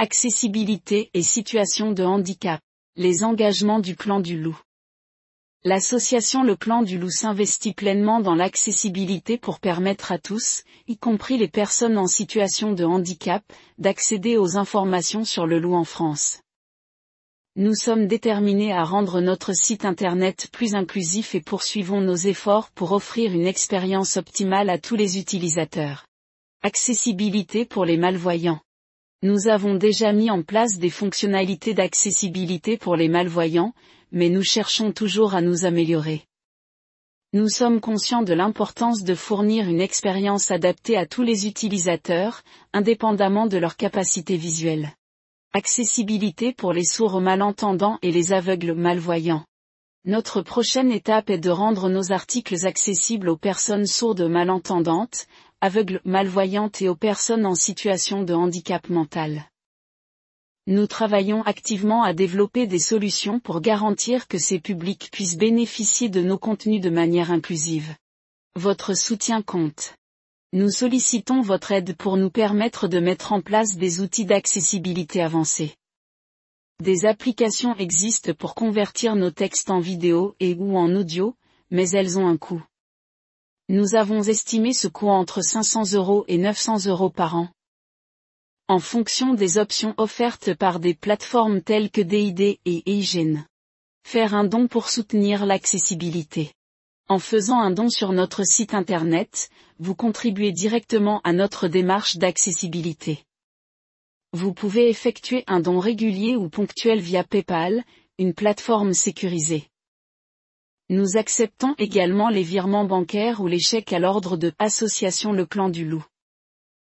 Accessibilité et situation de handicap. Les engagements du clan du loup. L'association Le Clan du Loup s'investit pleinement dans l'accessibilité pour permettre à tous, y compris les personnes en situation de handicap, d'accéder aux informations sur le loup en France. Nous sommes déterminés à rendre notre site internet plus inclusif et poursuivons nos efforts pour offrir une expérience optimale à tous les utilisateurs. Accessibilité pour les malvoyants. Nous avons déjà mis en place des fonctionnalités d'accessibilité pour les malvoyants, mais nous cherchons toujours à nous améliorer. Nous sommes conscients de l'importance de fournir une expérience adaptée à tous les utilisateurs, indépendamment de leur capacité visuelle. Accessibilité pour les sourds malentendants et les aveugles malvoyants. Notre prochaine étape est de rendre nos articles accessibles aux personnes sourdes malentendantes, aveugles malvoyantes et aux personnes en situation de handicap mental. Nous travaillons activement à développer des solutions pour garantir que ces publics puissent bénéficier de nos contenus de manière inclusive. Votre soutien compte. Nous sollicitons votre aide pour nous permettre de mettre en place des outils d'accessibilité avancés. Des applications existent pour convertir nos textes en vidéo et ou en audio, mais elles ont un coût. Nous avons estimé ce coût entre 500 euros et 900 euros par an en fonction des options offertes par des plateformes telles que DID et EIGEN. Faire un don pour soutenir l'accessibilité. En faisant un don sur notre site internet, vous contribuez directement à notre démarche d'accessibilité. Vous pouvez effectuer un don régulier ou ponctuel via PayPal, une plateforme sécurisée. Nous acceptons également les virements bancaires ou les chèques à l'ordre de Association Le Clan du Loup.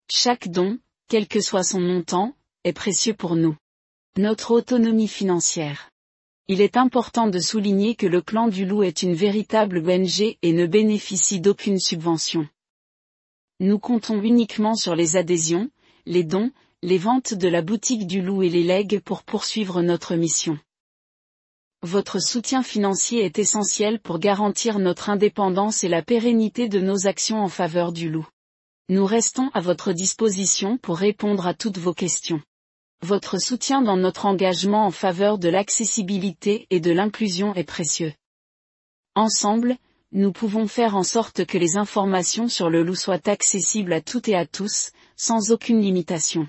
Chaque don, quel que soit son montant, est précieux pour nous. Notre autonomie financière. Il est important de souligner que le clan du loup est une véritable ONG et ne bénéficie d'aucune subvention. Nous comptons uniquement sur les adhésions, les dons, les ventes de la boutique du loup et les legs pour poursuivre notre mission. Votre soutien financier est essentiel pour garantir notre indépendance et la pérennité de nos actions en faveur du loup. Nous restons à votre disposition pour répondre à toutes vos questions. Votre soutien dans notre engagement en faveur de l'accessibilité et de l'inclusion est précieux. Ensemble, nous pouvons faire en sorte que les informations sur le loup soient accessibles à toutes et à tous, sans aucune limitation.